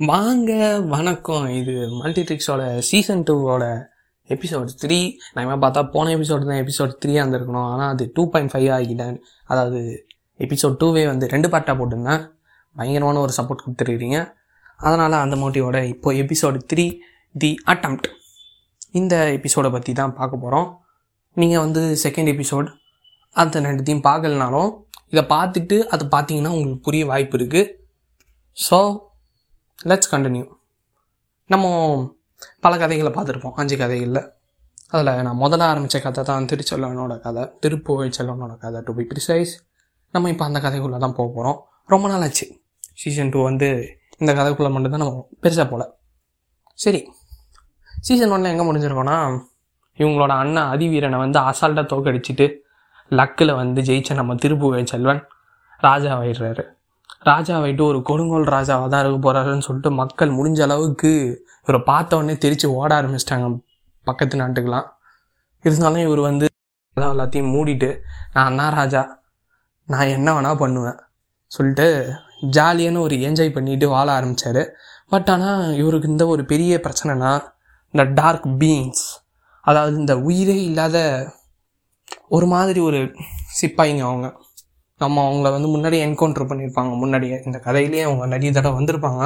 வாங்க வணக்கம். இது மல்டிட்ரிக்ஸோட சீசன் டூவோட எபிசோட் த்ரீ நான் பார்த்தா போன எபிசோடு தான் எபிசோட் த்ரீ வந்துருக்கணும் ஆனால் அது டூ பாயிண்ட் ஃபைவ் ஆகிட்டேன். அதாவது எபிசோட் டூவே வந்து ரெண்டு பார்ட்டாக போட்டிருந்தேன். பயங்கரமான ஒரு சப்போர்ட் கொடுத்துருக்கீங்க. அதனால் அந்த மோட்டிவோட இப்போ எபிசோடு த்ரீ தி அட்டம்ப்ட் இந்த எபிசோடை பற்றி தான் பார்க்க போகிறோம் நீங்கள் வந்து செகண்ட் எபிசோட் அந்த ரெண்டுத்தையும் பார்க்கலனாலும் இதை பார்த்துட்டு அதை பார்த்தீங்கன்னா உங்களுக்கு புரிய வாய்ப்பு இருக்குது ஸோ லெட்ஸ் கண்டினியூ நம்ம பல கதைகளை பார்த்துருப்போம். அஞ்சு கதைகளில். அதில் நான் முதல்ல ஆரம்பித்த கதை தான் திருச்செல்வனோட கதை. திருப்புகழ் செல்வனோட கதை டு பி ப்ரிசைஸ் நம்ம இப்போ அந்த கதைக்குள்ளே தான் போக போகிறோம் ரொம்ப நாள் ஆச்சு. சீசன் டூ வந்து இந்த கதைக்குள்ளே மட்டும்தான் நம்ம பெருசாக போகல சரி. சீசன் ஒன்னில் எங்கே முடிஞ்சிருக்கோன்னா இவங்களோட அண்ணன் அதிவீரனை வந்து அசால்ட்டாக தோக்கடிச்சிட்டு லக்கில் வந்து ஜெயிச்ச நம்ம திருப்புகழ் செல்வன் ராஜாவாயிடுறாரு ராஜாவாயிட்டு ஒரு கொடுங்கோல் ராஜாவாக தான் இருக்க போகிறாருன்னு சொல்லிட்டு மக்கள் முடிஞ்ச அளவுக்கு இவரை பார்த்த உடனே ஓட ஆரம்பிச்சிட்டாங்க பக்கத்து நாட்டுக்கெலாம் இருந்தாலும் இவர் வந்து அதான் எல்லாத்தையும் மூடிட்டு நான் தான் ராஜா நான் என்ன வேணால் பண்ணுவேன் சொல்லிட்டு ஜாலியான ஒரு என்ஜாய் பண்ணிட்டு வாழ ஆரம்பித்தார் பட் ஆனால் இவருக்கு இந்த ஒரு பெரிய பிரச்சனைனா இந்த டார்க் பீயிங்ஸ் அதாவது இந்த உயிரே இல்லாத ஒரு மாதிரி ஒரு சிப்பாயிங்க அவங்க. நம்ம அவங்கள வந்து முன்னாடியே என்கவுண்டர் பண்ணியிருப்பாங்க முன்னாடியே இந்த கதையிலேயே அவங்க நிறைய தடவை வந்திருப்பாங்க.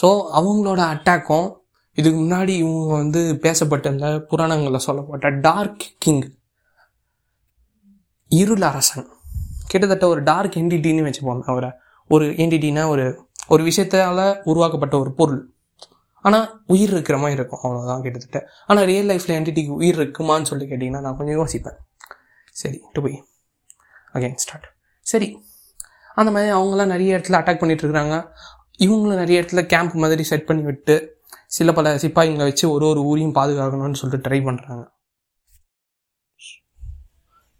ஸோ அவங்களோட அட்டாக்கும் இதுக்கு முன்னாடி இவங்க வந்து பேசப்பட்ட இந்த புராணங்களில் சொல்லப்பட்ட டார்க் கிங் இருள் அரசன். கிட்டத்தட்ட ஒரு டார்க் என்டிட்டின்னு வச்சுப்போம் அவரை. ஒரு என்டிட்டினா ஒரு ஒரு விஷயத்தால் உருவாக்கப்பட்ட ஒரு பொருள். ஆனால் உயிர் இருக்கிற மாதிரி இருக்கும். அவ்வளோதான் கிட்டத்தட்ட. ஆனால் ரியல் லைஃப்பில் என்டிட்டிக்கு உயிர் இருக்குமான்னு சொல்லி கேட்டிங்கன்னா நான் கொஞ்சம் யோசிப்பேன். சரி டு போய். அகைன் ஸ்டார்ட் சரி. அந்த மாதிரி அவங்களாம் நிறைய இடத்துல அட்டாக் பண்ணிட்டு இருக்கிறாங்க இவங்களும் நிறைய இடத்துல கேம்ப் மாதிரி செட் பண்ணி விட்டு சில பல சிப்பாயிங்களை வச்சு ஒரு ஒரு ஊரையும் பாதுகாக்கணும்னு சொல்லிட்டு ட்ரை பண்ணுறாங்க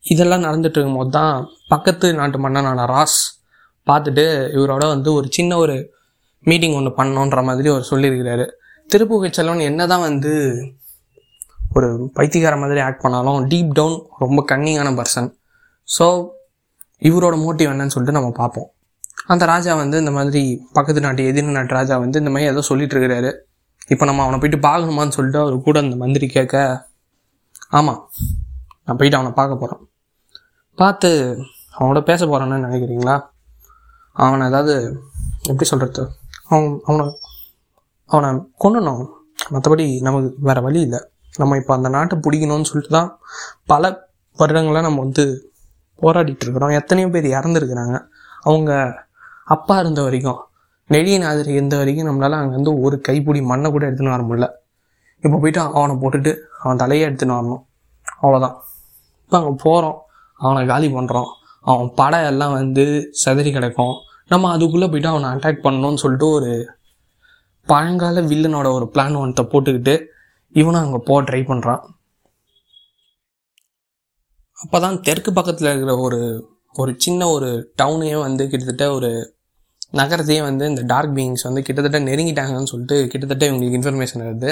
இதெல்லாம் நடந்துட்டு இருக்கும்போது தான் பக்கத்து நாட்டு மன்னனான ராஸ் பார்த்துட்டு இவரோட வந்து ஒரு சின்ன ஒரு மீட்டிங் ஒன்று பண்ணோன்ற மாதிரி அவர் சொல்லியிருக்கிறாரு. திருப்புகை செல்வன் என்ன தான் வந்து ஒரு பைத்தியகார மாதிரி ஆக்ட் பண்ணாலும் டீப் டவுன் ரொம்ப கன்னிங்கான பர்சன் ஸோ இவரோட மோட்டிவ் என்னன்னு சொல்லிட்டு நம்ம பார்ப்போம். அந்த ராஜா வந்து இந்த மாதிரி பக்கத்து நாட்டு எதிர் நாட்டு ராஜா வந்து இந்த மாதிரி ஏதோ சொல்லிட்டு இருக்கிறாரு. இப்போ நம்ம அவனை போயிட்டு பார்க்கணுமான்னு சொல்லிட்டு அவர் கூட அந்த மந்திரி கேட்க ஆமாம் நான் போயிட்டு அவனை பார்க்க போகிறேன் பார்த்து அவனோட பேச போகிறான்னு நினைக்கிறீங்களா? அவனை ஏதாவது எப்படி சொல்கிறது அவன் அவனை அவனை கொண்டணும் மற்றபடி நமக்கு வேறு வழி இல்லை. நம்ம இப்போ அந்த நாட்டை பிடிக்கணும்னு சொல்லிட்டு தான் பல வருடங்களாக நம்ம வந்து போராடிட்டு இருக்கிறோம் எத்தனையோ பேர் இறந்துருக்குறாங்க. அவங்க அப்பா இருந்த வரைக்கும் நெடியநாதர் இருந்த வரைக்கும் நம்மளால் அங்கேருந்து ஒரு கைப்பிடி மண்ணை கூட எடுத்துன்னு வர முடியல. இப்போ போயிட்டு அவனை போட்டுட்டு அவன் தலையை எடுத்துன்னு வரணும். அவ்வளோதான் இப்போ அங்கே போகிறோம் அவனை காலி பண்ணுறோம் அவன் படம் எல்லாம் வந்து செதறி கிடக்கும். நம்ம அதுக்குள்ளே போயிட்டு அவனை அட்டாக் பண்ணணும்னு சொல்லிட்டு ஒரு பழங்கால வில்லனோட ஒரு பிளான் ஒன்றை போட்டுக்கிட்டு இவனும் அங்கே போக ட்ரை பண்ணுறான் அப்போ தான் தெற்கு பக்கத்தில் இருக்கிற ஒரு ஒரு சின்ன ஒரு டவுனையே வந்து கிட்டத்தட்ட ஒரு நகரத்தையே வந்து இந்த டார்க் பீயிங்ஸ் வந்து கிட்டத்தட்ட நெருங்கிட்டாங்கன்னு சொல்லிட்டு கிட்டத்தட்ட இவங்களுக்கு இன்ஃபர்மேஷன் வருது.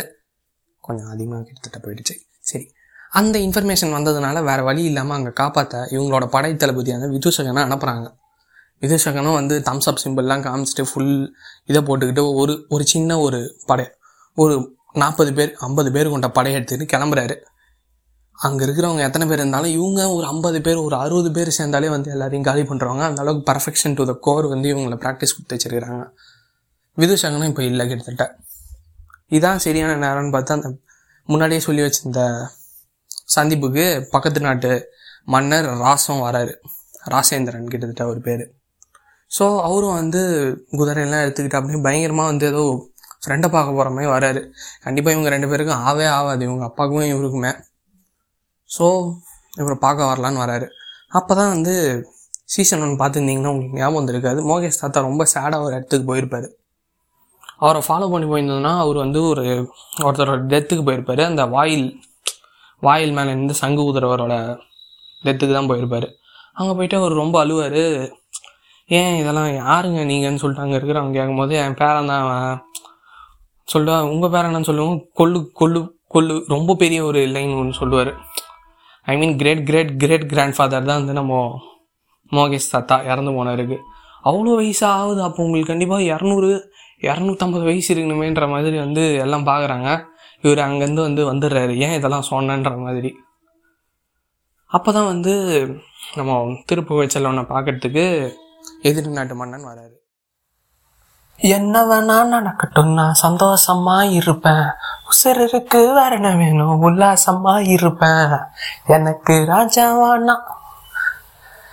கொஞ்சம் அதிகமாக கிட்டத்தட்ட போயிடுச்சு. சரி. அந்த இன்ஃபர்மேஷன் வந்ததுனால வேறு வழி இல்லாமல் அங்கே காப்பாற்ற இவங்களோட படை தளபதியான விதுசகனை அனுப்புகிறாங்க விதுசகனும் வந்து தம்ஸ் அப் சிம்பிள்லாம் காமிச்சிட்டு ஃபுல் இதை போட்டுக்கிட்டு ஒரு ஒரு சின்ன ஒரு படை ஒரு நாற்பது பேர் ஐம்பது பேர் கொண்ட படையை எடுத்துக்கிட்டு கிளம்புறாரு. அங்கே இருக்கிறவங்க எத்தனை பேர் இருந்தாலும் இவங்க ஒரு ஐம்பது பேர் ஒரு அறுபது பேர் சேர்ந்தாலே வந்து எல்லாரையும் காலி பண்ணுறவங்க அந்த அளவுக்கு பர்ஃபெக்ஷன் டு த கோர் வந்து இவங்களை ப்ராக்டிஸ் கொடுத்து வச்சிருக்கிறாங்க. விதுசகனும் இப்போ இல்லை கிட்டத்தட்ட. இதான் சரியான நேரம்னு பார்த்தா அந்த முன்னாடியே சொல்லி வச்சிருந்த சந்திப்புக்கு பக்கத்து நாட்டு மன்னர் ராசம் வராரு. ராசேந்திரன் கிட்டத்தட்ட ஒரு பேர். ஸோ அவரும் வந்து குதிரையெல்லாம் எடுத்துக்கிட்டு அப்படியே பயங்கரமாக வந்து ஏதோ ஃப்ரெண்டை பார்க்க போகிற மாதிரி வராரு. கண்டிப்பாக இவங்க ரெண்டு பேருக்கும் ஆவே ஆகாது. இவங்க அப்பாவுக்கும் இவருக்குமே. ஸோ இவரை பார்க்க வரலான்னு வராரு. அப்போ தான் வந்து சீசன் ஒன் பார்த்துருந்தீங்கன்னா உங்களுக்கு ஞாபகம் வந்திருக்காது. மோகேஷ் தாத்தா ரொம்ப சேடாக ஒரு இடத்துக்கு போயிருப்பார். அவரை ஃபாலோ பண்ணி போயிருந்ததுன்னா அவர் வந்து ஒரு ஒருத்தரோட டெத்துக்கு போயிருப்பார். அந்த வாயில் வாயில் மேலே இருந்து சங்கு ஊதுறவரோட டெத்துக்கு தான் போயிருப்பார். அங்கே போயிட்டு அவர் ரொம்ப அழுவார். ஏன் இதெல்லாம் யாருங்க நீங்கன்னு சொல்லிட்டு அங்கே இருக்கிறவங்க கேட்கும்போது என் பேரன் தான் சொல்லிட்டு உங்கள் பேரன் என்னன்னு சொல்லுவோம். கொள்ளு கொள்ளு கொள்ளு ரொம்ப பெரிய ஒரு லைன் ஒன்று சொல்லுவார். I mean great great great grandfather தான் வந்து நம்ம மோகேஷ் தாத்தா இறந்து போனவருக்கு. அவ்வளோ வயசாகுது அப்போ உங்களுக்கு கண்டிப்பாக இரநூறு இரநூத்தம்பது வயசு இருக்கணுமேன்ற மாதிரி வந்து எல்லாம் பார்க்குறாங்க இவர் அங்கேருந்து வந்து வந்துடுறாரு. ஏன் இதெல்லாம் சொன்னன்ற மாதிரி. அப்போ தான் வந்து நம்ம திருப்புகை செல்வனை பார்க்கறதுக்கு எதிர்நாட்டு மன்னன் வராரு. என்ன வேணா நடக்கட்டும் நான் சந்தோஷமா இருப்பேன். உசிருக்கு வேற என்ன வேணும் உல்லாசமா இருப்பேன். எனக்கு ராஜாவானா?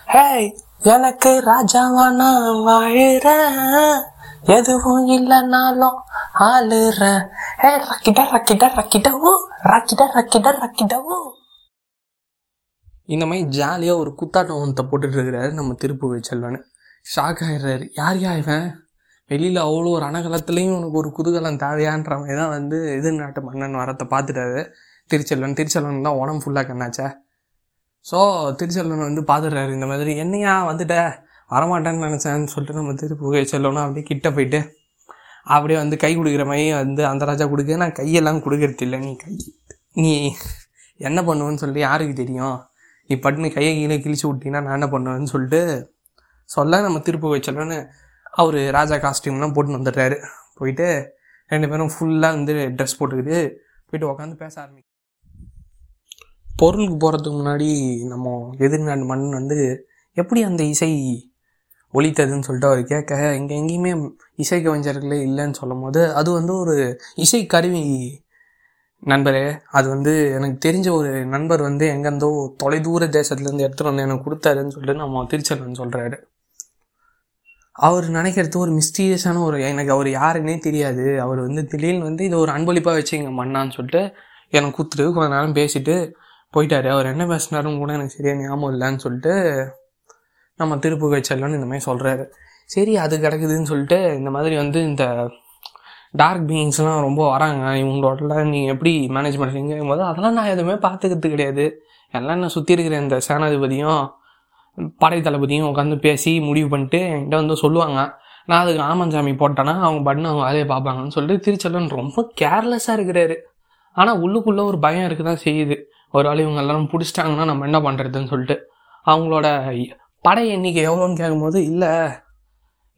ஹேய் எனக்கு ராஜாவானா வாழுற? எதுவும் இல்லைனாலும் ஆளுறேன் ஹே ரக்கிட ரக்கிட ரக்கிடவும் ரக்கிட ரக்கிட ரக்கிடவும் இந்த மாதிரி ஜாலியாக ஒரு குத்தாட்டம் ஒன்றை போட்டுட்டு இருக்கிறாரு நம்ம திருப்பு செல்வன். ஷாக் ஆயிடுறாரு. யார் யா இவன்? வெளியில் அவ்வளோ ஒரு அணகலத்துலேயும் உனக்கு ஒரு குதூகலம் தேவையான்ற மாதிரி தான் வந்து எதிர்நாட்டு மன்னன் வரத்தை பார்த்துட்டாரு. திருச்செல்வன் திருச்செல்வன் தான் உடம்பு ஃபுல்லாக கண்ணாச்சே. ஸோ திருச்செல்வன் வந்து பார்த்துடுறாரு இந்த மாதிரி என்னையா வந்துட்ட? வரமாட்டேன்னு நினச்சேன்னு சொல்லிட்டு நம்ம திருப்புகை செல்லணும் அப்படியே கிட்ட போயிட்டு அப்படியே வந்து கை கொடுக்குற மாதிரி வந்து அந்த ராஜா கொடுக்க. நான் கையெல்லாம் கொடுக்கறது இல்லை நீ கை நீ என்ன பண்ணுவேன்னு சொல்லிட்டு யாருக்கு தெரியும்? நீ பட்டுன்னு கையை கீழே கிழிச்சு விட்டீங்கன்னா நான் என்ன பண்ணுவேன்னு சொல்லிட்டு சொல்ல நம்ம திருப்பு வச்சலன்னு அவர் ராஜா காஸ்டியூம்லாம் போட்டுன்னு வந்துடுறாரு. போயிட்டு ரெண்டு பேரும் ஃபுல்லாக வந்து ட்ரெஸ் போட்டுக்கிட்டு போயிட்டு உட்காந்து பேச ஆரம்பிக்கும் பொருளுக்கு போகிறதுக்கு முன்னாடி நம்ம எதிர்நாடு மண் வந்து எப்படி அந்த இசை ஒழித்ததுன்னு சொல்லிட்டு அவர் கேட்க இங்கே எங்கேயுமே இசை கவிஞர்களே இல்லைன்னு சொல்லும் போது அது வந்து ஒரு இசை கருவி நண்பரே. அது வந்து எனக்கு தெரிஞ்ச ஒரு நண்பர் வந்து எங்கேருந்தோ தொலைதூர தேசத்துலேருந்து எடுத்துகிட்டு வந்து எனக்கு கொடுத்தாருன்னு சொல்லிட்டு நம்ம திருச்செல்வன் சொல்கிறாரு அவர் நினைக்கிறது ஒரு மிஸ்டீரியஸான ஒரு எனக்கு அவர் யாருன்னே தெரியாது. அவர் வந்து திடீர்னு வந்து இதை ஒரு அன்பளிப்பாக வச்சுங்க மண்ணான்னு சொல்லிட்டு எனக்கு கொடுத்துட்டு கொஞ்ச நேரம் பேசிட்டு போயிட்டாரு. அவர் என்ன பேசினாருன்னு கூட எனக்கு சரியாக ஞாபகம் இல்லைன்னு சொல்லிட்டு நம்ம திருப்பு வச்சிடலான்னு இந்த மாதிரி சொல்கிறாரு சரி அது கிடக்குதுன்னு சொல்லிட்டு இந்த மாதிரி வந்து இந்த டார்க் பீயிங்ஸ்லாம் ரொம்ப வராங்க. இவங்களோட நீங்கள் எப்படி மேனேஜ் பண்ணுறீங்க போது அதெல்லாம் நான் எதுவுமே பார்த்துக்கிறது கிடையாது. எல்லாம் நான் சுற்றி இருக்கிற இந்த சேனாதிபதியும் படை தளபதியும் உட்காந்து பேசி முடிவு பண்ணிட்டு என்கிட்ட வந்து சொல்லுவாங்க நான் அதுக்கு ஆமஞ்சாமி போட்டேன்னா அவங்க பண்ணு அவங்க வேலையை பார்ப்பாங்கன்னு சொல்லிட்டு திருச்செல்வன் ரொம்ப கேர்லெஸ்ஸாக இருக்கிறாரு. ஆனால் உள்ளுக்குள்ளே ஒரு பயம் இருக்க தான் செய்யுது. ஒரு ஆள் இவங்க எல்லாரும் பிடிச்சிட்டாங்கன்னா நம்ம என்ன பண்ணுறதுன்னு சொல்லிட்டு. அவங்களோட படை எண்ணிக்கை எவ்வளோன்னு கேட்கும்போது இல்லை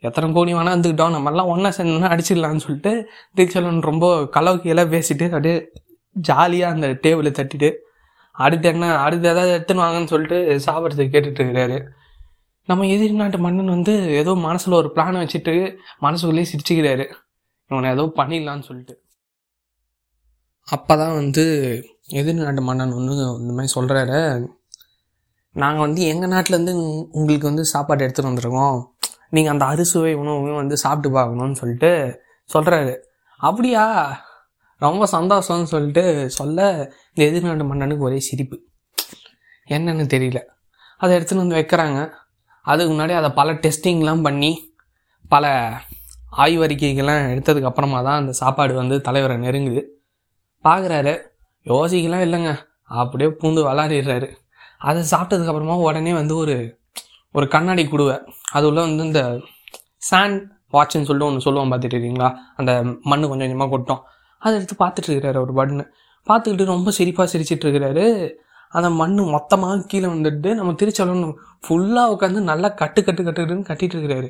எத்தனை கோடி வேணால் இருந்துக்கிட்டோம் நம்ம எல்லாம் ஒன்றா சேர்ந்தோன்னா அடிச்சிடலான்னு சொல்லிட்டு திருச்செல்வன் ரொம்ப கலவுக்கியெல்லாம் பேசிட்டு அப்படியே ஜாலியாக அந்த டேபிளை தட்டிட்டு அடுத்து என்ன அடுத்து ஏதாவது எடுத்துன்னு வாங்கன்னு சொல்லிட்டு சாப்பிட்றதுக்கு கேட்டுட்டு இருக்கிறாரு நம்ம எதிரி நாட்டு மன்னன் வந்து ஏதோ மனசில் ஒரு பிளானை வச்சுட்டு மனசுக்குள்ளேயே சிரிச்சுக்கிறாரு. இவனை ஏதோ பண்ணிடலான்னு சொல்லிட்டு. அப்போ தான் வந்து எதிரி நாட்டு மன்னன் வந்து இந்த மாதிரி சொல்கிறாரு நாங்கள் வந்து எங்கள் நாட்டிலேருந்து உங்களுக்கு வந்து சாப்பாடு எடுத்துகிட்டு வந்திருக்கோம். நீங்கள் அந்த அறுசுவை உணவையும் வந்து சாப்பிட்டு பார்க்கணும்னு சொல்லிட்டு சொல்கிறாரு அப்படியா? ரொம்ப சந்தோஷம்னு சொல்லிட்டு சொல்ல இந்த எதிர்நாட்டு மன்னனுக்கு ஒரே சிரிப்பு. என்னன்னு தெரியல. அதை எடுத்துகிட்டு வந்து வைக்கிறாங்க. அதுக்கு முன்னாடி அதை பல டெஸ்டிங்லாம் பண்ணி பல ஆய்வறிக்கைகள்லாம் எடுத்ததுக்கு அப்புறமா தான் அந்த சாப்பாடு வந்து தலைவரை நெருங்குது. பார்க்குறாரு யோசிக்கலாம் இல்லைங்க. அப்படியே பூந்து விளாடிடுறாரு. அதை சாப்பிட்டதுக்கு அப்புறமா உடனே வந்து ஒரு ஒரு கண்ணாடி குடுவை. அது உள்ள வந்து இந்த சாண்ட் வாட்சுன்னு சொல்லிட்டு ஒன்று சொல்லுவோம் பார்த்துட்டு இருக்கீங்களா? அந்த மண் கொஞ்சம் கொஞ்சமாக கொட்டும். அதை எடுத்து பார்த்துட்டு இருக்கிறாரு ஒரு பட்னு பார்த்துக்கிட்டு ரொம்ப சிரிப்பாக சிரிச்சிட்டு இருக்கிறாரு அந்த மண் மொத்தமாக கீழே வந்துட்டு நம்ம திருச்செல்வன் ஃபுல்லாக உட்காந்து நல்லா கட்டு கட்டு கட்டுன்னு கட்டிட்டு இருக்கிறாரு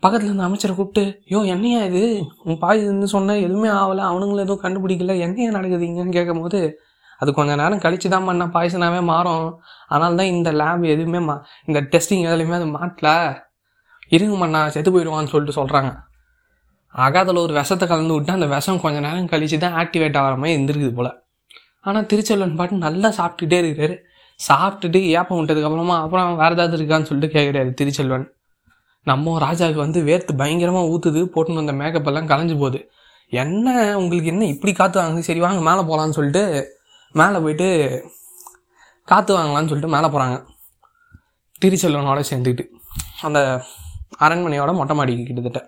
பக்கத்தில் இருந்த அமைச்சரை கூப்பிட்டு யோ என்னையா இது? உன் பாய் இதுன்னு எதுவுமே ஆகலை. அவனுங்களும் எதுவும் கண்டுபிடிக்கல. என்னையா நடக்குதுங்கன்னு கேட்கும் போது அது கொஞ்ச நேரம் கழிச்சு தான் பண்ண பாய்சனாகவே மாறும். அதனால தான் இந்த லேப் எதுவுமே மா இந்த டெஸ்டிங் எதுலையுமே அது மாட்டல. இருங்க மண்ணா செத்து போயிடுவான்னு சொல்லிட்டு சொல்கிறாங்க அகாதில் ஒரு விஷத்தை கலந்து விட்டு அந்த விஷம் கொஞ்ச நேரம் கழிச்சு தான் ஆக்டிவேட் ஆகிற மாதிரி எந்திருக்குது போல். ஆனால் திருச்செல்வன் பாட்டு நல்லா சாப்பிட்டுட்டே இருக்கிறாரு. சாப்பிட்டுட்டு ஏப்பம் விட்டதுக்கப்புறமா அப்புறம் வேறு ஏதாவது இருக்கான்னு சொல்லிட்டு கேட்குறாரு திருச்செல்வன். நம்ம ராஜாவுக்கு வந்து வேர்த்து பயங்கரமாக ஊற்றுது போட்டுன்னு வந்த மேக்கப் எல்லாம் கலைஞ்சு போகுது. என்ன உங்களுக்கு என்ன இப்படி காற்று வாங்குது? சரி வாங்க மேலே போகலான்னு சொல்லிட்டு மேலே போயிட்டு காற்று வாங்கலான்னு சொல்லிட்டு மேலே போகிறாங்க திருச்செல்வனோட சேர்ந்துக்கிட்டு அந்த அரண்மனையோட மொட்டை மாடிக்கு கிட்டத்தட்ட.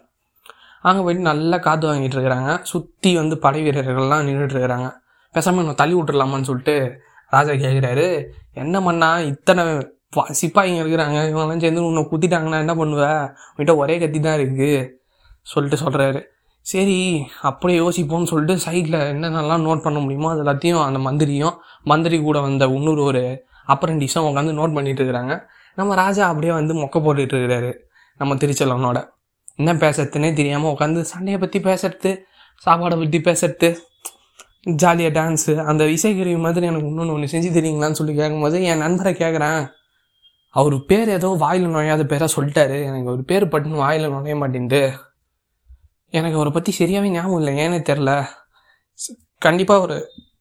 அங்கே போயிட்டு நல்லா காற்று வாங்கிட்டு இருக்கிறாங்க. சுற்றி வந்து படை வீரர்கள்லாம் நின்றுட்டு இருக்கிறாங்க. பேசாமல் இன்னும் தள்ளி விட்டுடலாமான்னு சொல்லிட்டு ராஜா கேட்குறாரு என்ன பண்ணா இத்தனை ப- சிப்பாயிங்க இருக்கிறாங்க. இவங்கெல்லாம் சேர்ந்து உன்னை குத்திட்டாங்கன்னா என்ன பண்ணுவ? உன்கிட்ட ஒரே கத்தி தான் இருக்குது சொல்லிட்டு சொல்கிறாரு சரி அப்படியே யோசிப்போம்னு சொல்லிட்டு சைடில் என்னென்னலாம் நோட் பண்ண முடியுமோ அது எல்லாத்தையும் அந்த மந்திரியும் மந்திரி கூட வந்த இன்னொரு ஒரு அப்ரண்டிஸும் உட்காந்து நோட் பண்ணிட்டு இருக்கிறாங்க. நம்ம ராஜா அப்படியே வந்து மொக்க போட்டுட்டு இருக்கிறாரு. நம்ம திருச்செல்வனோட. என்ன பேசுறதுன்னே தெரியாமல் உட்காந்து சண்டையை பற்றி பேசுறது சாப்பாடை பற்றி பேசுறது ஜாலியாக டான்ஸு அந்த இசைக்கருவி மாதிரி எனக்கு இன்னொன்று ஒன்று செஞ்சு தெரியுங்களான்னு சொல்லி கேட்கும்போது என் நண்பரை கேட்குறேன் அவர் பேர் ஏதோ வாயில் நுழையாத பேராக சொல்லிட்டாரு. எனக்கு ஒரு பேர் பட்டுன்னு வாயில் நுழைய மாட்டேன்ட்டு. எனக்கு அவரை பற்றி சரியாகவே ஞாபகம் இல்லை ஏன்னே தெரில கண்டிப்பாக ஒரு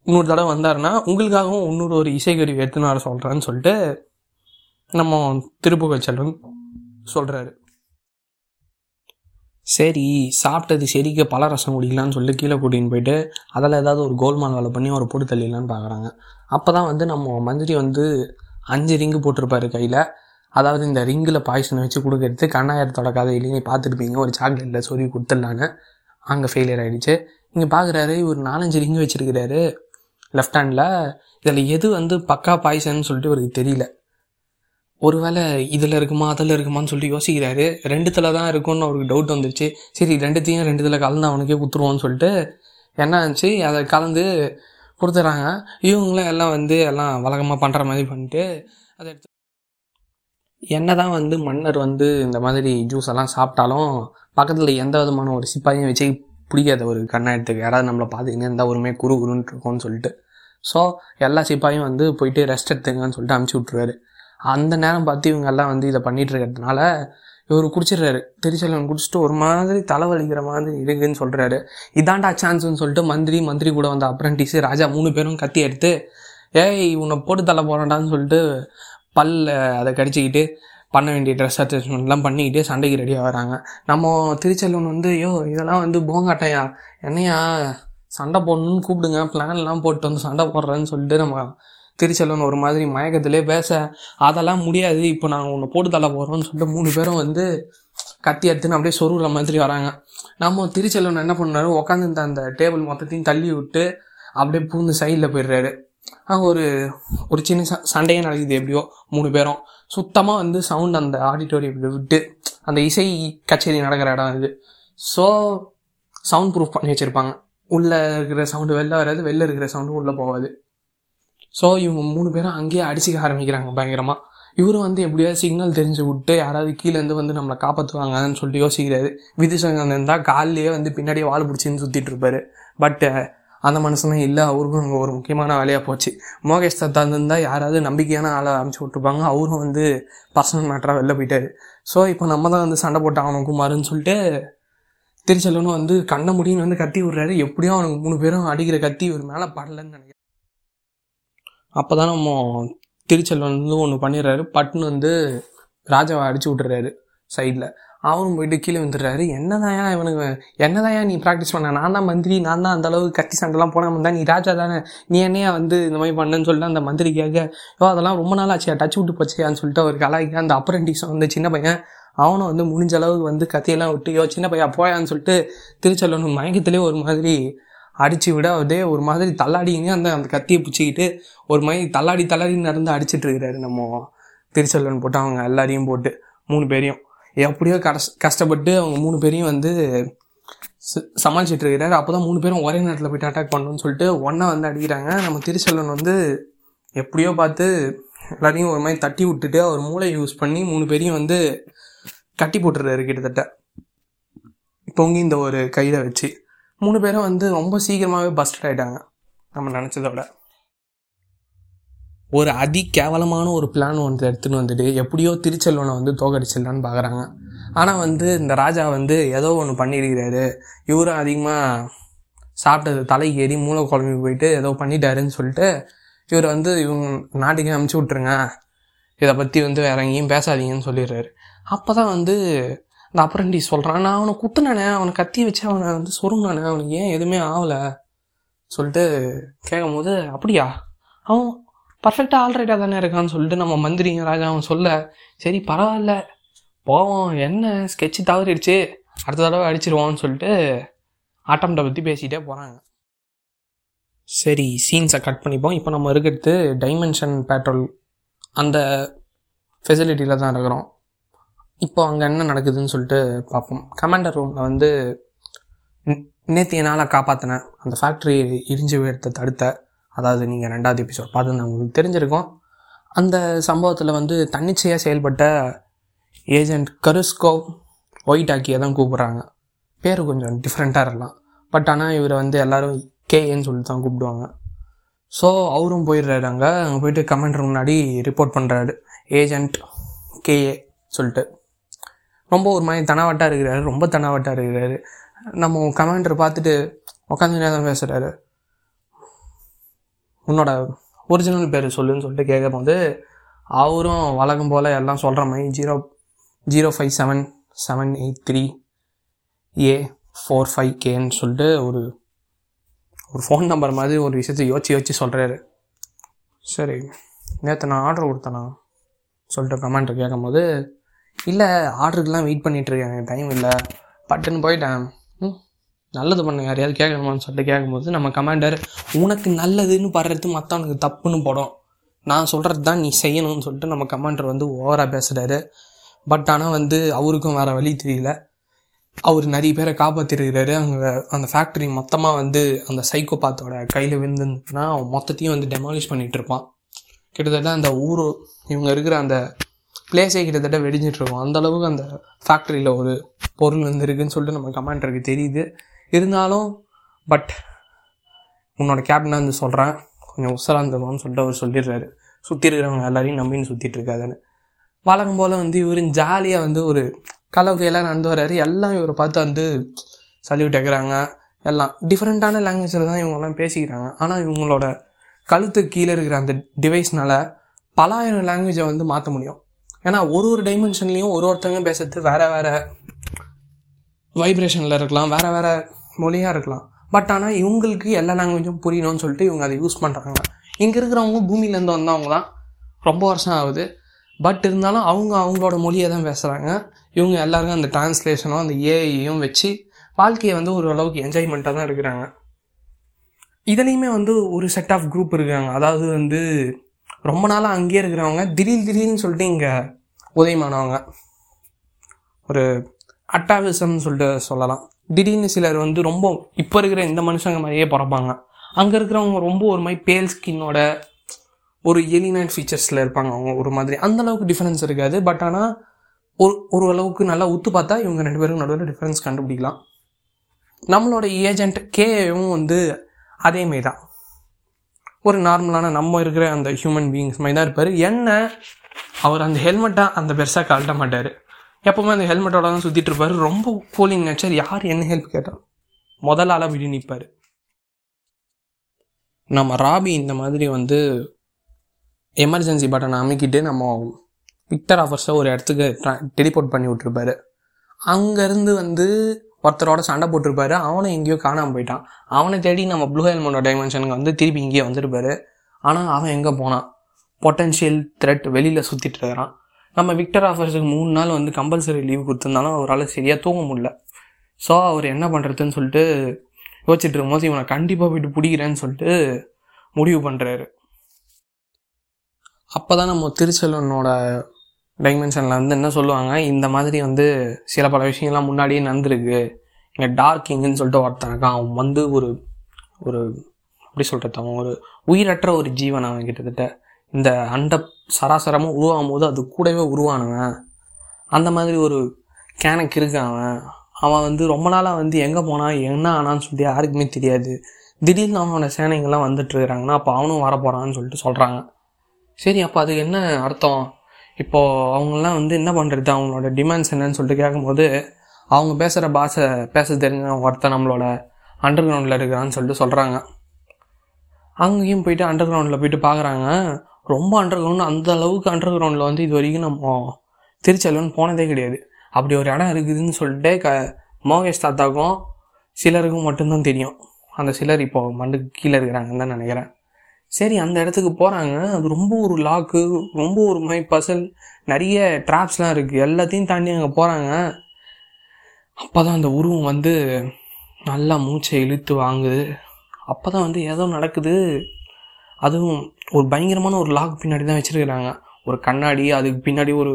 இன்னொரு தடவை வந்தாருன்னா உங்களுக்காகவும் இன்னொரு ஒரு இசைக்கருவி எடுத்துன்னு வர சொல்கிறேன்னு சொல்லிட்டு நம்ம திருப்புகழ் செல்வன் சொல்கிறாரு சரி சாப்பிட்டது செடிக்க பல ரசம் குடிக்கலான்னு சொல்லி கீழே கூட்டின்னு போயிட்டு அதில் ஏதாவது ஒரு கோல்மால் வேலை பண்ணி ஒரு போட்டு தள்ளிடலான்னு பார்க்குறாங்க. அப்போ தான் வந்து நம்ம மந்திரி வந்து அஞ்சு ரிங்கு போட்டிருப்பாரு கையில். அதாவது இந்த ரிங்கில் பாய்சனை வச்சு கொடுக்கறது கண்ணாயிரத்தோட கதையிலேயே பார்த்துருப்பீங்க ஒரு சாக்லேட்டில் சொல்லி கொடுத்துடலான்னு. அங்கே ஃபெயிலியர் ஆகிடுச்சு இங்கே பார்க்குறாரு ஒரு நாலஞ்சு ரிங்கு வச்சுருக்கிறாரு லெஃப்ட் ஹேண்டில் இதில் எது வந்து பக்கா பாய்சன்னு சொல்லிட்டு இவருக்கு தெரியல. ஒருவேளை இதில் இருக்குமா அதில் இருக்குமான்னு சொல்லிட்டு யோசிக்கிறாரு. ரெண்டுத்தில் தான் இருக்கும்னு அவருக்கு டவுட் வந்துருச்சு. சரி ரெண்டுத்தையும் ரெண்டுத்தில் கலந்து அவனுக்கே கொடுத்துருவோன்னு சொல்லிட்டு என்ன ஆச்சு? அதை கலந்து கொடுத்துட்றாங்க இவங்களும் எல்லாம் வந்து எல்லாம் வழக்கமாக பண்ணுற மாதிரி பண்ணிட்டு அதை எடுத்து என்ன தான் வந்து மன்னர் வந்து இந்த மாதிரி ஜூஸ் எல்லாம் சாப்பிட்டாலும் பக்கத்தில் எந்த விதமான ஒரு சிப்பாயும் வச்சு பிடிக்காத ஒரு கண்ணாயத்துக்கு யாராவது நம்மளை பார்த்துக்கின்னு இருந்தால் ஒருமே குரு குருன்னு இருக்கும்னு சொல்லிட்டு. ஸோ எல்லா சிப்பாயும் வந்து போயிட்டு ரெஸ்ட் எடுத்துங்கன்னு சொல்லிட்டு அமுச்சு விட்ருவாரு அந்த நேரம் பார்த்து இவங்கெல்லாம் வந்து இதை பண்ணிகிட்டு இருக்கிறதுனால இவர் குடிச்சிடுறாரு. திருச்செல்வன் குடிச்சிட்டு ஒரு மாதிரி தலைவலிக்கிற மாதிரி இருக்குன்னு சொல்கிறாரு இதாண்டா சான்ஸ்னு சொல்லிட்டு மந்திரி மந்திரி கூட வந்த அப்ரண்டிஸு ராஜா மூணு பேரும் கத்தி எடுத்து ஏய் உன்னை போட்டு தலை போகிறான்டான்னு சொல்லிட்டு பல்ல அதை கடிச்சிக்கிட்டு பண்ண வேண்டிய ட்ரெஸ் அட்ஜஸ்ட்மெண்ட்லாம் பண்ணிக்கிட்டு சண்டைக்கு ரெடியாக வராங்க நம்ம திருச்செல்வன் வந்து ஐயோ இதெல்லாம் வந்து போங்காட்டையா என்னையா? சண்டை போடணும்னு கூப்பிடுங்க. பிளான்லாம் போட்டு வந்து சண்டை போடுறேன்னு சொல்லிட்டு நம்ம திருச்செல்வன் ஒரு மாதிரி மயக்கத்திலே பேச அதெல்லாம் முடியாது. இப்போ நாங்கள் உன்னை போட்டு தள்ள போகிறோம்னு சொல்லிட்டு மூணு பேரும் வந்து கத்தி எடுத்துன்னு அப்படியே சொருகிற மாதிரி வராங்க. நம்ம திருச்செல்வன் என்ன பண்ணாரு உட்காந்துருந்த அந்த டேபிள் மொத்தத்தையும் தள்ளி விட்டு அப்படியே பூந்து சைடில் போயிடுறாரு. அங்கே ஒரு ஒரு சின்ன ச சண்டையே நடக்குது எப்படியோ மூணு பேரும். சுத்தமாக வந்து சவுண்ட் அந்த ஆடிட்டோரியம் விட்டு அந்த இசை கச்சேரி நடக்கிற இடம் இது. ஸோ சவுண்ட் ப்ரூஃப் பண்ணி வச்சுருப்பாங்க. உள்ளே இருக்கிற சவுண்டு வெளில வராது வெளில இருக்கிற சவுண்டு உள்ளே போகாது. ஸோ இவங்க மூணு பேரும் அங்கேயே அடிச்சிக்க ஆரம்பிக்கிறாங்க பயங்கரமாக இவரும் வந்து எப்படியாவது சிக்னல் தெரிஞ்சு விட்டு யாராவது கீழேருந்து வந்து நம்மளை காப்பாற்றுவாங்கன்னு சொல்லிட்டு யோசிக்கிறாரு. விதுசங்கன் இருந்தால் காலிலேயே வந்து பின்னாடியே வால் பிடிச்சின்னு சுற்றிட்டு இருப்பாரு. பட்டு அந்த மனுஷனே இல்லை அவருக்கும் அங்கே ஒரு முக்கியமான வேலையாக போச்சு. மோகேஷ் தத்தா இருந்தால் யாராவது நம்பிக்கையான ஆளை அனுப்பிச்சி விட்ருப்பாங்க அவரும் வந்து பர்சனல் மேட்டராக வெளில போயிட்டாரு. ஸோ இப்போ நம்ம தான் வந்து சண்டை போட்டால் அவனுக்கு குமாருன்னு சொல்லிட்டு திருச்செல்வனும் வந்து கண்ண முடியும் வந்து கத்தி விட்றாரு. எப்படியும் அவனுக்கு மூணு பேரும் அடிக்கிற கத்தி ஒரு மேலே படலன்னு நினைக்கிறேன். அப்போ தான் நம்ம திருச்செல்வன் வந்து ஒன்று பண்ணிடுறாரு. பட்டுன்னு வந்து ராஜாவை அடிச்சு விட்டுறாரு சைடில் அவனும் போயிட்டு கீழே வந்துடுறாரு என்னதாயா இவனுக்கு என்னதாயா நீ ப்ராக்டிஸ் பண்ண? நான் தான் மந்திரி நான் தான் அந்த அளவுக்கு கத்தி சண்டைலாம் போனாமல் தான் நீ ராஜா தானே? நீ என்னையா வந்து இந்த மாதிரி பண்ணேன்னு சொல்லிட்டு அந்த மந்திரி கேட்க யோ அதெல்லாம் ரொம்ப நாள் ஆச்சு. டச் விட்டு போச்சியான்னு சொல்லிட்டு அவர் கலாய்க்க அந்த அப்ரெண்டிஸ் வந்து சின்ன பையன் அவனும் வந்து முடிஞ்ச அளவுக்கு வந்து கத்தியெல்லாம் விட்டு யோ சின்ன பையன் போயான்னு சொல்லிட்டு திருச்செல்வன் மயக்கத்துலேயே ஒரு மாதிரி அடிச்சு விட அதே ஒரு மாதிரி தள்ளாடிங்க அந்த அந்த கத்தியை பிடிச்சிக்கிட்டு ஒரு மாதிரி தள்ளாடி தள்ளாடி நடந்து அடிச்சிட்டு இருக்கிறாரு நம்ம திருச்செல்வன் போட்டு அவங்க எல்லாரையும் போட்டு மூணு பேரையும். எப்படியோ கஷ்ட கஷ்டப்பட்டு அவங்க மூணு பேரையும் வந்து ச- சமாளிச்சிட்டு இருக்கிறாரு. அப்போ தான் மூணு பேரும் ஒரே நேரத்தில் போயிட்டு அட்டாக் பண்ணணும்னு சொல்லிட்டு ஒன்றா வந்து அடிக்கிறாங்க. நம்ம திருச்செல்வன் வந்து எப்படியோ பார்த்து எல்லாரையும் ஒரு மாதிரி தட்டி விட்டுட்டு அவர் மூளை யூஸ் பண்ணி மூணு பேரையும் வந்து கட்டி போட்டுறாரு கிட்டத்தட்ட. தொங்கி இந்த ஒரு கையில் வச்சு. மூணு பேரும் வந்து ரொம்ப சீக்கிரமாகவே பஸ்டட் ஆகிட்டாங்க நம்ம நினச்சதை விட. ஒரு அதி கேவலமான ஒரு பிளான் ஒன்று எடுத்துன்னு வந்துட்டு எப்படியோ திருச்செல்வனை வந்து தோக்கடிச்சிடலான்னு பார்க்குறாங்க ஆனால் வந்து இந்த ராஜா வந்து ஏதோ ஒன்று பண்ணியிருக்கிறாரு. இவரும் அதிகமாக சாப்பிட்டது தலைக்கு ஏறி மூளை குழம்பு போயிட்டு ஏதோ பண்ணிட்டாருன்னு சொல்லிட்டு இவர் வந்து இவங்க நாட்டுக்கே அமுச்சு விட்ருங்க இதை பற்றி வந்து வேற எங்கேயும் பேசாதீங்கன்னு சொல்லிடுறாரு. அப்போ தான் வந்து அந்த அப்ரண்டி சொல்கிறான் நான் அவனை குத்துனானே அவனை கத்தி வச்சு அவனை வந்து சொருங்கினானே அவனுக்கு ஏன் எதுவுமே ஆகலை சொல்லிட்டு கேட்கும் போது அப்படியா? அவன் பர்ஃபெக்டாக ஆல்ரைட்டாக தானே இருக்கான்னு சொல்லிட்டு நம்ம மந்திரி ராஜா அவன் சொல்ல சரி பரவாயில்ல. போவோம். என்ன? ஸ்கெட்சு தவறிடுச்சு. அடுத்த தடவை அடிச்சிருவோம்னு சொல்லிட்டு ஆட்டம்கிட்ட பற்றி பேசிகிட்டே போகிறாங்க சரி சீன்ஸை கட் பண்ணிப்போம். இப்போ நம்ம இருக்கிறது டைமென்ஷன் பேட்ரோல் அந்த ஃபெசிலிட்டியில் தான் இருக்கிறோம். இப்போ அங்கே என்ன நடக்குதுன்னு சொல்லிட்டு பார்ப்போம். கமாண்டர் ரூமில் வந்து நேற்று என்னால் காப்பாற்றினேன் அந்த ஃபேக்ட்ரி இடிஞ்சு விழுத்த தடுத்த அதாவது நீங்கள் ரெண்டாவது எபிசோட் பார்த்து உங்களுக்கு தெரிஞ்சிருக்கும். அந்த சம்பவத்தில் வந்து தன்னிச்சையாக செயல்பட்ட ஏஜென்ட் கருஸ்கோவ் ஒயிட் ஆக்கியை தான் கூப்பிட்றாங்க. பேர் கொஞ்சம் டிஃப்ரெண்ட்டாக இருக்கலாம். பட் ஆனால் இவரை வந்து எல்லோரும் கேஏன்னு சொல்லிட்டு தான் கூப்பிடுவாங்க. ஸோ அவரும் போயிடுறாரு அங்கே. அங்கே போயிட்டு கமெண்டர் முன்னாடி ரிப்போர்ட் பண்ணுறாரு ஏஜெண்ட் கேஏ சொல்லிட்டு. ரொம்ப ஒரு மாதிரி தனவாட்டாக இருக்கிறாரு ரொம்ப தனவாட்டாக இருக்கிறாரு. நம்ம கமாண்டர் பார்த்துட்டு உட்காந்து தான் பேசுகிறாரு உன்னோட ஒரிஜினல் பேர் சொல்லுன்னு சொல்லிட்டு கேட்கும்போது அவரும் வழக்கம் போல் எல்லாம் சொல்கிற மாதிரி zero zero five seven seven eight three A four five கேன்னு சொல்லிட்டு ஒரு ஒரு ஃபோன் நம்பர் மாதிரி ஒரு விஷயத்தை யோசிச்சு யோசிச்சு சொல்கிறாரு சரி நேற்று நான் ஆர்டர் கொடுத்தேண்ணா சொல்லிட்டு கமெண்ட் கேட்கும்போது இல்லை ஆர்டருக்குலாம் வெயிட் பண்ணிகிட்ருக்கேன் டைம் இல்லை. பட்டுன்னு போயிட்டேன். ம் நல்லது பண்ண. யாரையாவது கேட்கணுமான்னு சொல்லிட்டு கேட்கும்போது நம்ம கமாண்டர் உனக்கு நல்லதுன்னு படுறது மற்றவனுக்கு தப்புன்னு போடும். நான் சொல்கிறது தான் நீ செய்யணும்னு சொல்லிட்டு நம்ம கமாண்டர் வந்து ஓவராக பேசுகிறாரு பட் ஆனால் வந்து அவருக்கும் வேறு வழி தெரியல. அவர் நிறைய பேரை காப்பாற்றிருக்கிறாரு அங்கே அந்த ஃபேக்ட்ரி மொத்தமாக வந்து அந்த சைக்கோபாத்தோட கையில் விழுந்துன்னா அவன் மொத்தத்தையும் வந்து டெமாலிஷ் பண்ணிகிட்டு இருப்பான். கிட்டத்தட்ட அந்த ஊர் இவங்க இருக்கிற அந்த பிளேஸே கிட்டத்தட்ட வெடிஞ்சிட்டு இருக்கும். அந்த அந்த ஃபேக்ட்ரியில் ஒரு பொருள் வந்துருக்குன்னு சொல்லிட்டு நம்ம கமாண்டருக்கு தெரியுது. இருந்தாலும் பட் உன்னோட கேப்டன் வந்து சொல்கிறேன் கொஞ்சம் உசராக இருந்துருவான்னு சொல்லிட்டு அவர் சொல்லிடுறாரு. சுற்றி இருக்கிறவங்க எல்லாரையும் நம்பின்னு சுற்றிட்டு இருக்காதுன்னு. வழக்கம் போல் வந்து இவர் ஜாலியாக வந்து ஒரு கலவையெல்லாம் நடந்து வர்றாரு. எல்லாம் இவரை பார்த்து வந்து சல்யூட் கேட்குறாங்க எல்லாம் டிஃப்ரெண்ட்டான லாங்குவேஜில் தான் இவங்கெல்லாம் பேசிக்கிறாங்க. ஆனால் இவங்களோட கழுத்து கீழே இருக்கிற அந்த டிவைஸ்னால பல ஆயிரம் லாங்குவேஜை வந்து மாற்ற முடியும். ஏன்னா ஒரு ஒரு டைமென்ஷன்லேயும் ஒரு ஒருத்தங்க பேசுறது வேறு வேறு வைப்ரேஷனில் இருக்கலாம் வேறு வேறு மொழியாக இருக்கலாம். பட் ஆனால் இவங்களுக்கு எல்லா லாங்குவேஜும் புரியணும்னு சொல்லிட்டு இவங்க அதை யூஸ் பண்ணுறாங்க இங்கே இருக்கிறவங்க பூமியிலேருந்து வந்தவங்க தான். ரொம்ப வருஷம் ஆகுது. பட் இருந்தாலும் அவங்க அவங்களோட மொழியை தான் பேசுகிறாங்க இவங்க எல்லாருக்கும் அந்த டிரான்ஸ்லேஷனும் அந்த ஏஐயும் வச்சு வாழ்க்கையை வந்து ஒரு அளவுக்கு என்ஜாய்மெண்ட்டாக தான் இருக்கிறாங்க. இதுலேயுமே வந்து ஒரு செட் ஆஃப் குரூப் இருக்காங்க. அதாவது வந்து ரொம்ப நாளாக அங்கேயே இருக்கிறவங்க திடீர் திடீர்னு சொல்லிட்டு இங்கே உதயமானவங்க. ஒரு அட்டாவிசம்னு சொல்லிட்டு சொல்லலாம். திடீர்னு சிலர் வந்து ரொம்ப இப்போ இருக்கிற இந்த மனுஷங்க மாதிரியே பிறப்பாங்க. அங்கே இருக்கிறவங்க ரொம்ப ஒரு மாதிரி பேல் ஸ்கின்னோட ஒரு எலினட் ஃபீச்சர்ஸில் இருப்பாங்க அவங்க ஒரு மாதிரி. அந்த அளவுக்கு டிஃப்ரென்ஸ் இருக்காது. பட் ஆனால் ஒரு ஒரு அளவுக்கு நல்லா உத்து பார்த்தா இவங்க ரெண்டு பேரும் நடுவில் டிஃப்ரென்ஸ் கண்டுபிடிக்கலாம். நம்மளோட ஏஜென்ட் கேவும் வந்து அதேமாரி தான் ஒரு நார்மலான நம்ம இருக்கிற அந்த ஹியூமன் பீயிங்ஸ் மாதிரி தான் இருப்பார். என்ன? அவர் அந்த ஹெல்மெட்டாக அந்த பெருசாக கழட்ட மாட்டார். எப்போவுமே அந்த ஹெல்மெட்டோட தான் சுற்றிட்டு இருப்பார். ரொம்ப கூலிங் நேச்சர் யார் என்ன ஹெல்ப் கேட்டால் முதல் ஆளாக விடி நிற்பார் நம்ம ராபி இந்த மாதிரி வந்து எமர்ஜென்சி பட்டனை அமைக்கிட்டு நம்ம விக்டர் ஆஃபர்ஸை ஒரு இடத்துக்கு டெலிபோர்ட் பண்ணி விட்ருப்பாரு அங்கேருந்து வந்து ஒருத்தரோட சண்டை போட்டிருப்பாரு. அவனும் எங்கேயோ காணாமல் போயிட்டான். அவனை தேடி நம்ம ப்ளூ ஹெல்மோட டைமென்ஷனுக்கு வந்து திருப்பி இங்கேயே வந்திருப்பாரு. ஆனால் அவன் எங்கே போனான்? பொட்டன்ஷியல் த்ரெட் வெளியில் சுற்றிட்டு இருக்கிறான். நம்ம விக்டர் ஆஃபர்ஸுக்கு மூணு நாள் வந்து கம்பல்சரி லீவ் கொடுத்துருந்தாலும் அவரால் சரியாக தூங்க முடியல. ஸோ அவர் என்ன பண்ணுறதுன்னு சொல்லிட்டு யோசிச்சுட்டு இருக்கும்போது இவனை கண்டிப்பாக போயிட்டு பிடிக்கிறேன்னு சொல்லிட்டு முடிவு பண்ணுறாரு அப்போ தான் நம்ம திருச்செல்வனோட டைமென்ஷனில் வந்து என்ன சொல்லுவாங்க? இந்த மாதிரி வந்து சில பல விஷயங்கள்லாம் முன்னாடியே நடந்திருக்கு. இங்கே டார்க் கிங்குன்னு சொல்லிட்டு ஒருத்தன் இருக்கான். அவன் வந்து ஒரு ஒரு எப்படி சொல்கிறது அவன் ஒரு உயிரற்ற ஒரு ஜீவன் அவன் கிட்டத்தட்ட. இந்த அண்ட சராசரமாக உருவாகும் போது அது கூடவே உருவானவன். அந்த மாதிரி ஒரு கேனக் இருக்கான் அவன். அவன் வந்து ரொம்ப நாளாக வந்து எங்கே போனான்? என்ன ஆனான்னு சொல்லி யாருக்குமே தெரியாது. திடீர்னு அவனோட சேனைங்கள்லாம் வந்துட்டு இருக்கிறாங்கன்னா அப்போ அவனும் வரப்போகிறான்னு சொல்லிட்டு சொல்கிறாங்க சரி அப்போ அது என்ன அர்த்தம்? இப்போது அவங்களாம் வந்து என்ன பண்ணுறது அவங்களோட டிமாண்ட்ஸ் என்னன்னு சொல்லிட்டு கேட்கும்போது அவங்க பேசுகிற பாஷை பேச தெரிஞ்ச ஒருத்தன் நம்மளோட அண்டர் கிரவுண்டில் இருக்கிறான்னு சொல்லிட்டு சொல்கிறாங்க அங்கேயும் போயிட்டு அண்டர் கிரவுண்டில் போயிட்டு பார்க்குறாங்க ரொம்ப அண்டர் கிரவுண்ட் அந்த அளவுக்கு அண்டர் கிரவுண்டில் வந்து இது வரைக்கும் நம்ம திருச்செல்வன் போனதே கிடையாது. அப்படி ஒரு இடம் இருக்குதுன்னு சொல்லிட்டு க மோகேஷ் தாத்தாக்கும் சிலருக்கும் மட்டும்தான் தெரியும். அந்த சிலர் இப்போது மண்டுக்கு கீழே இருக்கிறாங்கன்னு தான் நினைக்கிறேன். சரி அந்த இடத்துக்கு போகிறாங்க அது ரொம்ப ஒரு லாக்கு ரொம்ப ஒரு மை பசல் நிறைய ட்ராப்ஸ்லாம் இருக்குது எல்லாத்தையும் தாண்டி அங்கே போகிறாங்க அப்போ தான் அந்த உருவம் வந்து நல்லா மூச்சை இழுத்து வாங்குது. அப்போ தான் வந்து ஏதோ நடக்குது. அதுவும் ஒரு பயங்கரமான ஒரு லாக் பின்னாடி தான் வச்சுருக்கிறாங்க. ஒரு கண்ணாடி அதுக்கு பின்னாடி ஒரு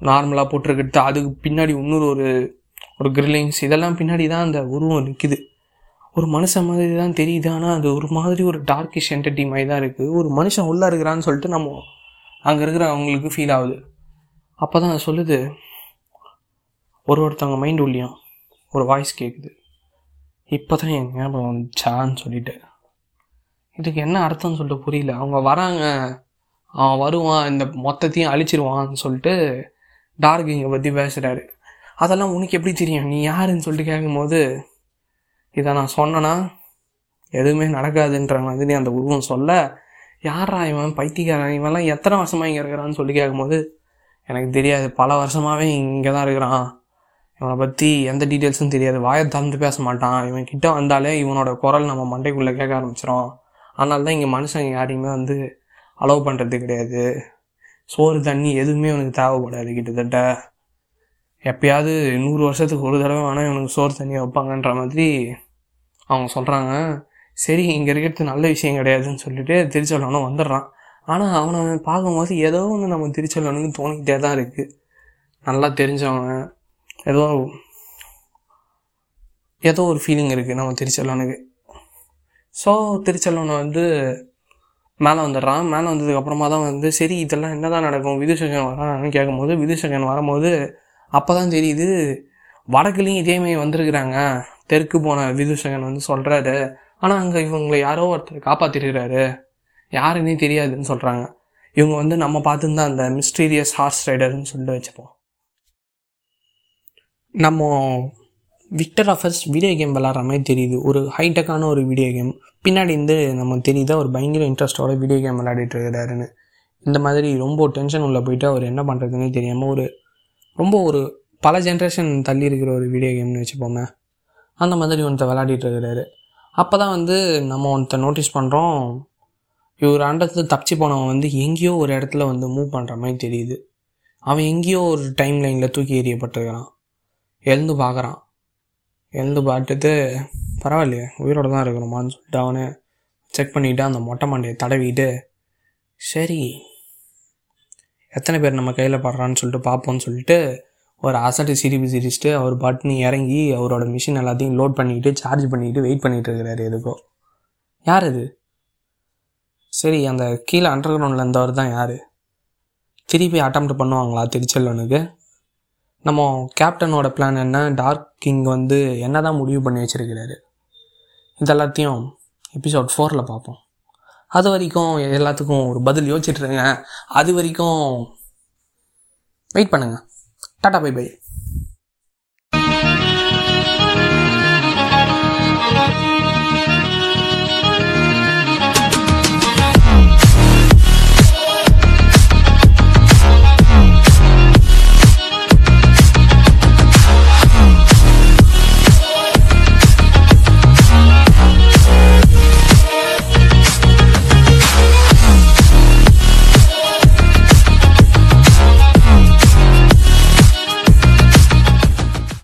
நார்மலாக போட்டிருக்கிறது. அதுக்கு பின்னாடி இன்னொரு ஒரு ஒரு கிரில்லிங்ஸ் இதெல்லாம் பின்னாடி தான் அந்த உருவம் நிற்கிது ஒரு மனுஷன் மாதிரி தான் தெரியுது. ஆனால் அது ஒரு மாதிரி ஒரு டார்க்கிஷ் என்டர்டி மாதிரி தான் இருக்குது ஒரு மனுஷன் உள்ளே இருக்கிறான்னு சொல்லிட்டு நம்ம அங்கே இருக்கிற அவங்களுக்கு ஃபீல் ஆகுது. அப்போ தான் அது சொல்லுது ஒரு ஒருத்தவங்க மைண்ட் உள்ளியும் ஒரு வாய்ஸ் கேட்குது இப்போ தான் என் ஞாபகம் வந்துச்சான்னு சொல்லிட்டு. இதுக்கு என்ன அர்த்தம்னு சொல்லிட்டு புரியல. அவங்க வராங்க அவன் வருவான் இந்த மொத்தத்தையும் அழிச்சிருவான்னு சொல்லிட்டு டார்க் இங்கே பற்றி பேசுகிறாரு அதெல்லாம் உனக்கு எப்படி தெரியும்? நீ யாருன்னு சொல்லிட்டு கேட்கும்போது இதை நான் சொன்னேன்னா எதுவுமே நடக்காதுன்ற மாதிரி அந்த உருவம் சொல்ல யாரா இவன்? பைத்தியக்காரன். இவன்லாம் எத்தனை வருஷமாக இங்கே இருக்கிறான்னு சொல்லி கேட்கும்போது எனக்கு தெரியாது. பல வருஷமாகவே இங்கே தான் இருக்கிறான். இவனை பற்றி எந்த டீட்டெயில்ஸும் தெரியாது. வாயை திறந்து பேச மாட்டான். இவன் கிட்ட வந்தாலே இவனோட குரல் நம்ம மண்டைக்குள்ளே கேட்க ஆரம்பிச்சிடும் அதனால தான் இங்கே மனுஷங்க யாரையுமே வந்து அலோவ் பண்ணுறது கிடையாது. சோறு தண்ணி எதுவுமே இவனுக்கு தேவைப்படாது கிட்டத்தட்ட. எப்பயாவது நூறு வருஷத்துக்கு ஒரு தடவை வேணால் இவனுக்கு சோறு தண்ணி வைப்பாங்கன்ற மாதிரி அவங்க சொல்கிறாங்க சரி இங்கே இருக்கிறது நல்ல விஷயம் கிடையாதுன்னு சொல்லிட்டு திருச்செல்வனும் வந்துடுறான். ஆனால் அவனை பார்க்கும்போது ஏதோ ஒன்று நம்ம திருச்செல்வனுக்கு தோணிக்கிட்டே தான் இருக்குது நல்லா தெரிஞ்சவங்க ஏதோ ஏதோ ஒரு ஃபீலிங் இருக்குது நம்ம திருச்செல்வனுக்கு. ஸோ திருச்செல்வனை வந்து மேலே வந்துடுறான். மேலே வந்ததுக்கப்புறமா தான் வந்து சரி இதெல்லாம் என்ன தான் நடக்கும்? விதுசகன் வரான்னு கேட்கும்போது விதுசகன் வரும்போது அப்போ தான் தெரியுது வடக்குலேயும் இதேமாரி வந்திருக்கிறாங்க. தெற்கு போன விதுஷகன் வந்து சொல்கிறாரு ஆனால் அங்கே இவங்களை யாரோ ஒருத்தர் காப்பாற்றிருக்கிறாரு யாருன்னே தெரியாதுன்னு சொல்கிறாங்க இவங்க வந்து நம்ம பார்த்துருந்தா அந்த மிஸ்டீரியஸ் ஹார்ஸ் ரைடர்னு சொல்லிட்டு வச்சுப்போம். நம்ம விக்டர் ஆஃபர்ஸ் வீடியோ கேம் விளாட்ற மாதிரி தெரியுது. ஒரு ஹைடெக்கான ஒரு வீடியோ கேம் பின்னாடி இருந்து நம்ம தெரியுதா? ஒரு பயங்கர இன்ட்ரெஸ்டோட வீடியோ கேம் விளையாடிட்டு இருக்கிறாருன்னு. இந்த மாதிரி ரொம்ப டென்ஷன் உள்ள போயிட்டு அவர் என்ன பண்ணுறதுன்னு தெரியாமல் ஒரு ரொம்ப ஒரு பல ஜென்ரேஷன் தள்ளி இருக்கிற ஒரு வீடியோ கேம்னு வச்சுப்போமே. அந்த மாதிரி ஒருத்த விளையாடிட்டு இருக்கிறாரு. அப்போ தான் வந்து நம்ம ஒருத்தர் நோட்டீஸ் பண்ணுறோம் இவர் அண்டத்தில் தப்பிச்சு போனவன் வந்து எங்கேயோ ஒரு இடத்துல வந்து மூவ் பண்ணுற மாதிரி தெரியுது. அவன் எங்கேயோ ஒரு டைம் லைனில் தூக்கி எறியப்பட்டிருக்கிறான். எழுந்து பார்க்குறான். எழுந்து பார்த்துட்டு பரவாயில்லையே உயிரோட தான் இருக்கிறோமான்னு சொல்லிட்டு அவனை செக் பண்ணிவிட்டு அந்த மொட்டை மாண்டியை தடவிட்டு சரி எத்தனை பேர் நம்ம கையில் படுறான்னு சொல்லிட்டு பார்ப்போம்னு சொல்லிட்டு ஒரு அசட்டு சிரிப்பு சிரிச்சுட்டு அவர் பட்னு இறங்கி அவரோட மிஷின் எல்லாத்தையும் லோட் பண்ணிக்கிட்டு சார்ஜ் பண்ணிக்கிட்டு வெயிட் பண்ணிகிட்டு இருக்கிறாரு எதுக்கோ. யார் இது சரி அந்த கீழே அண்டர் கிரவுண்டில் இருந்தவர் தான் யார்? திருப்பி அட்டம்ப்ட் பண்ணுவாங்களா திருச்செல்வனுக்கு? நம்ம கேப்டனோட பிளான் என்ன? டார்க் கிங் வந்து என்ன தான் முடிவு பண்ணி வச்சுருக்கிறாரு? இதெல்லாத்தையும் எபிசோட் ஃபோரில் பார்ப்போம். அது வரைக்கும் எல்லாத்துக்கும் ஒரு பதில் யோசிச்சுட்ருங்க அது வரைக்கும் வெயிட் பண்ணுங்கள் டாட்டா பை பை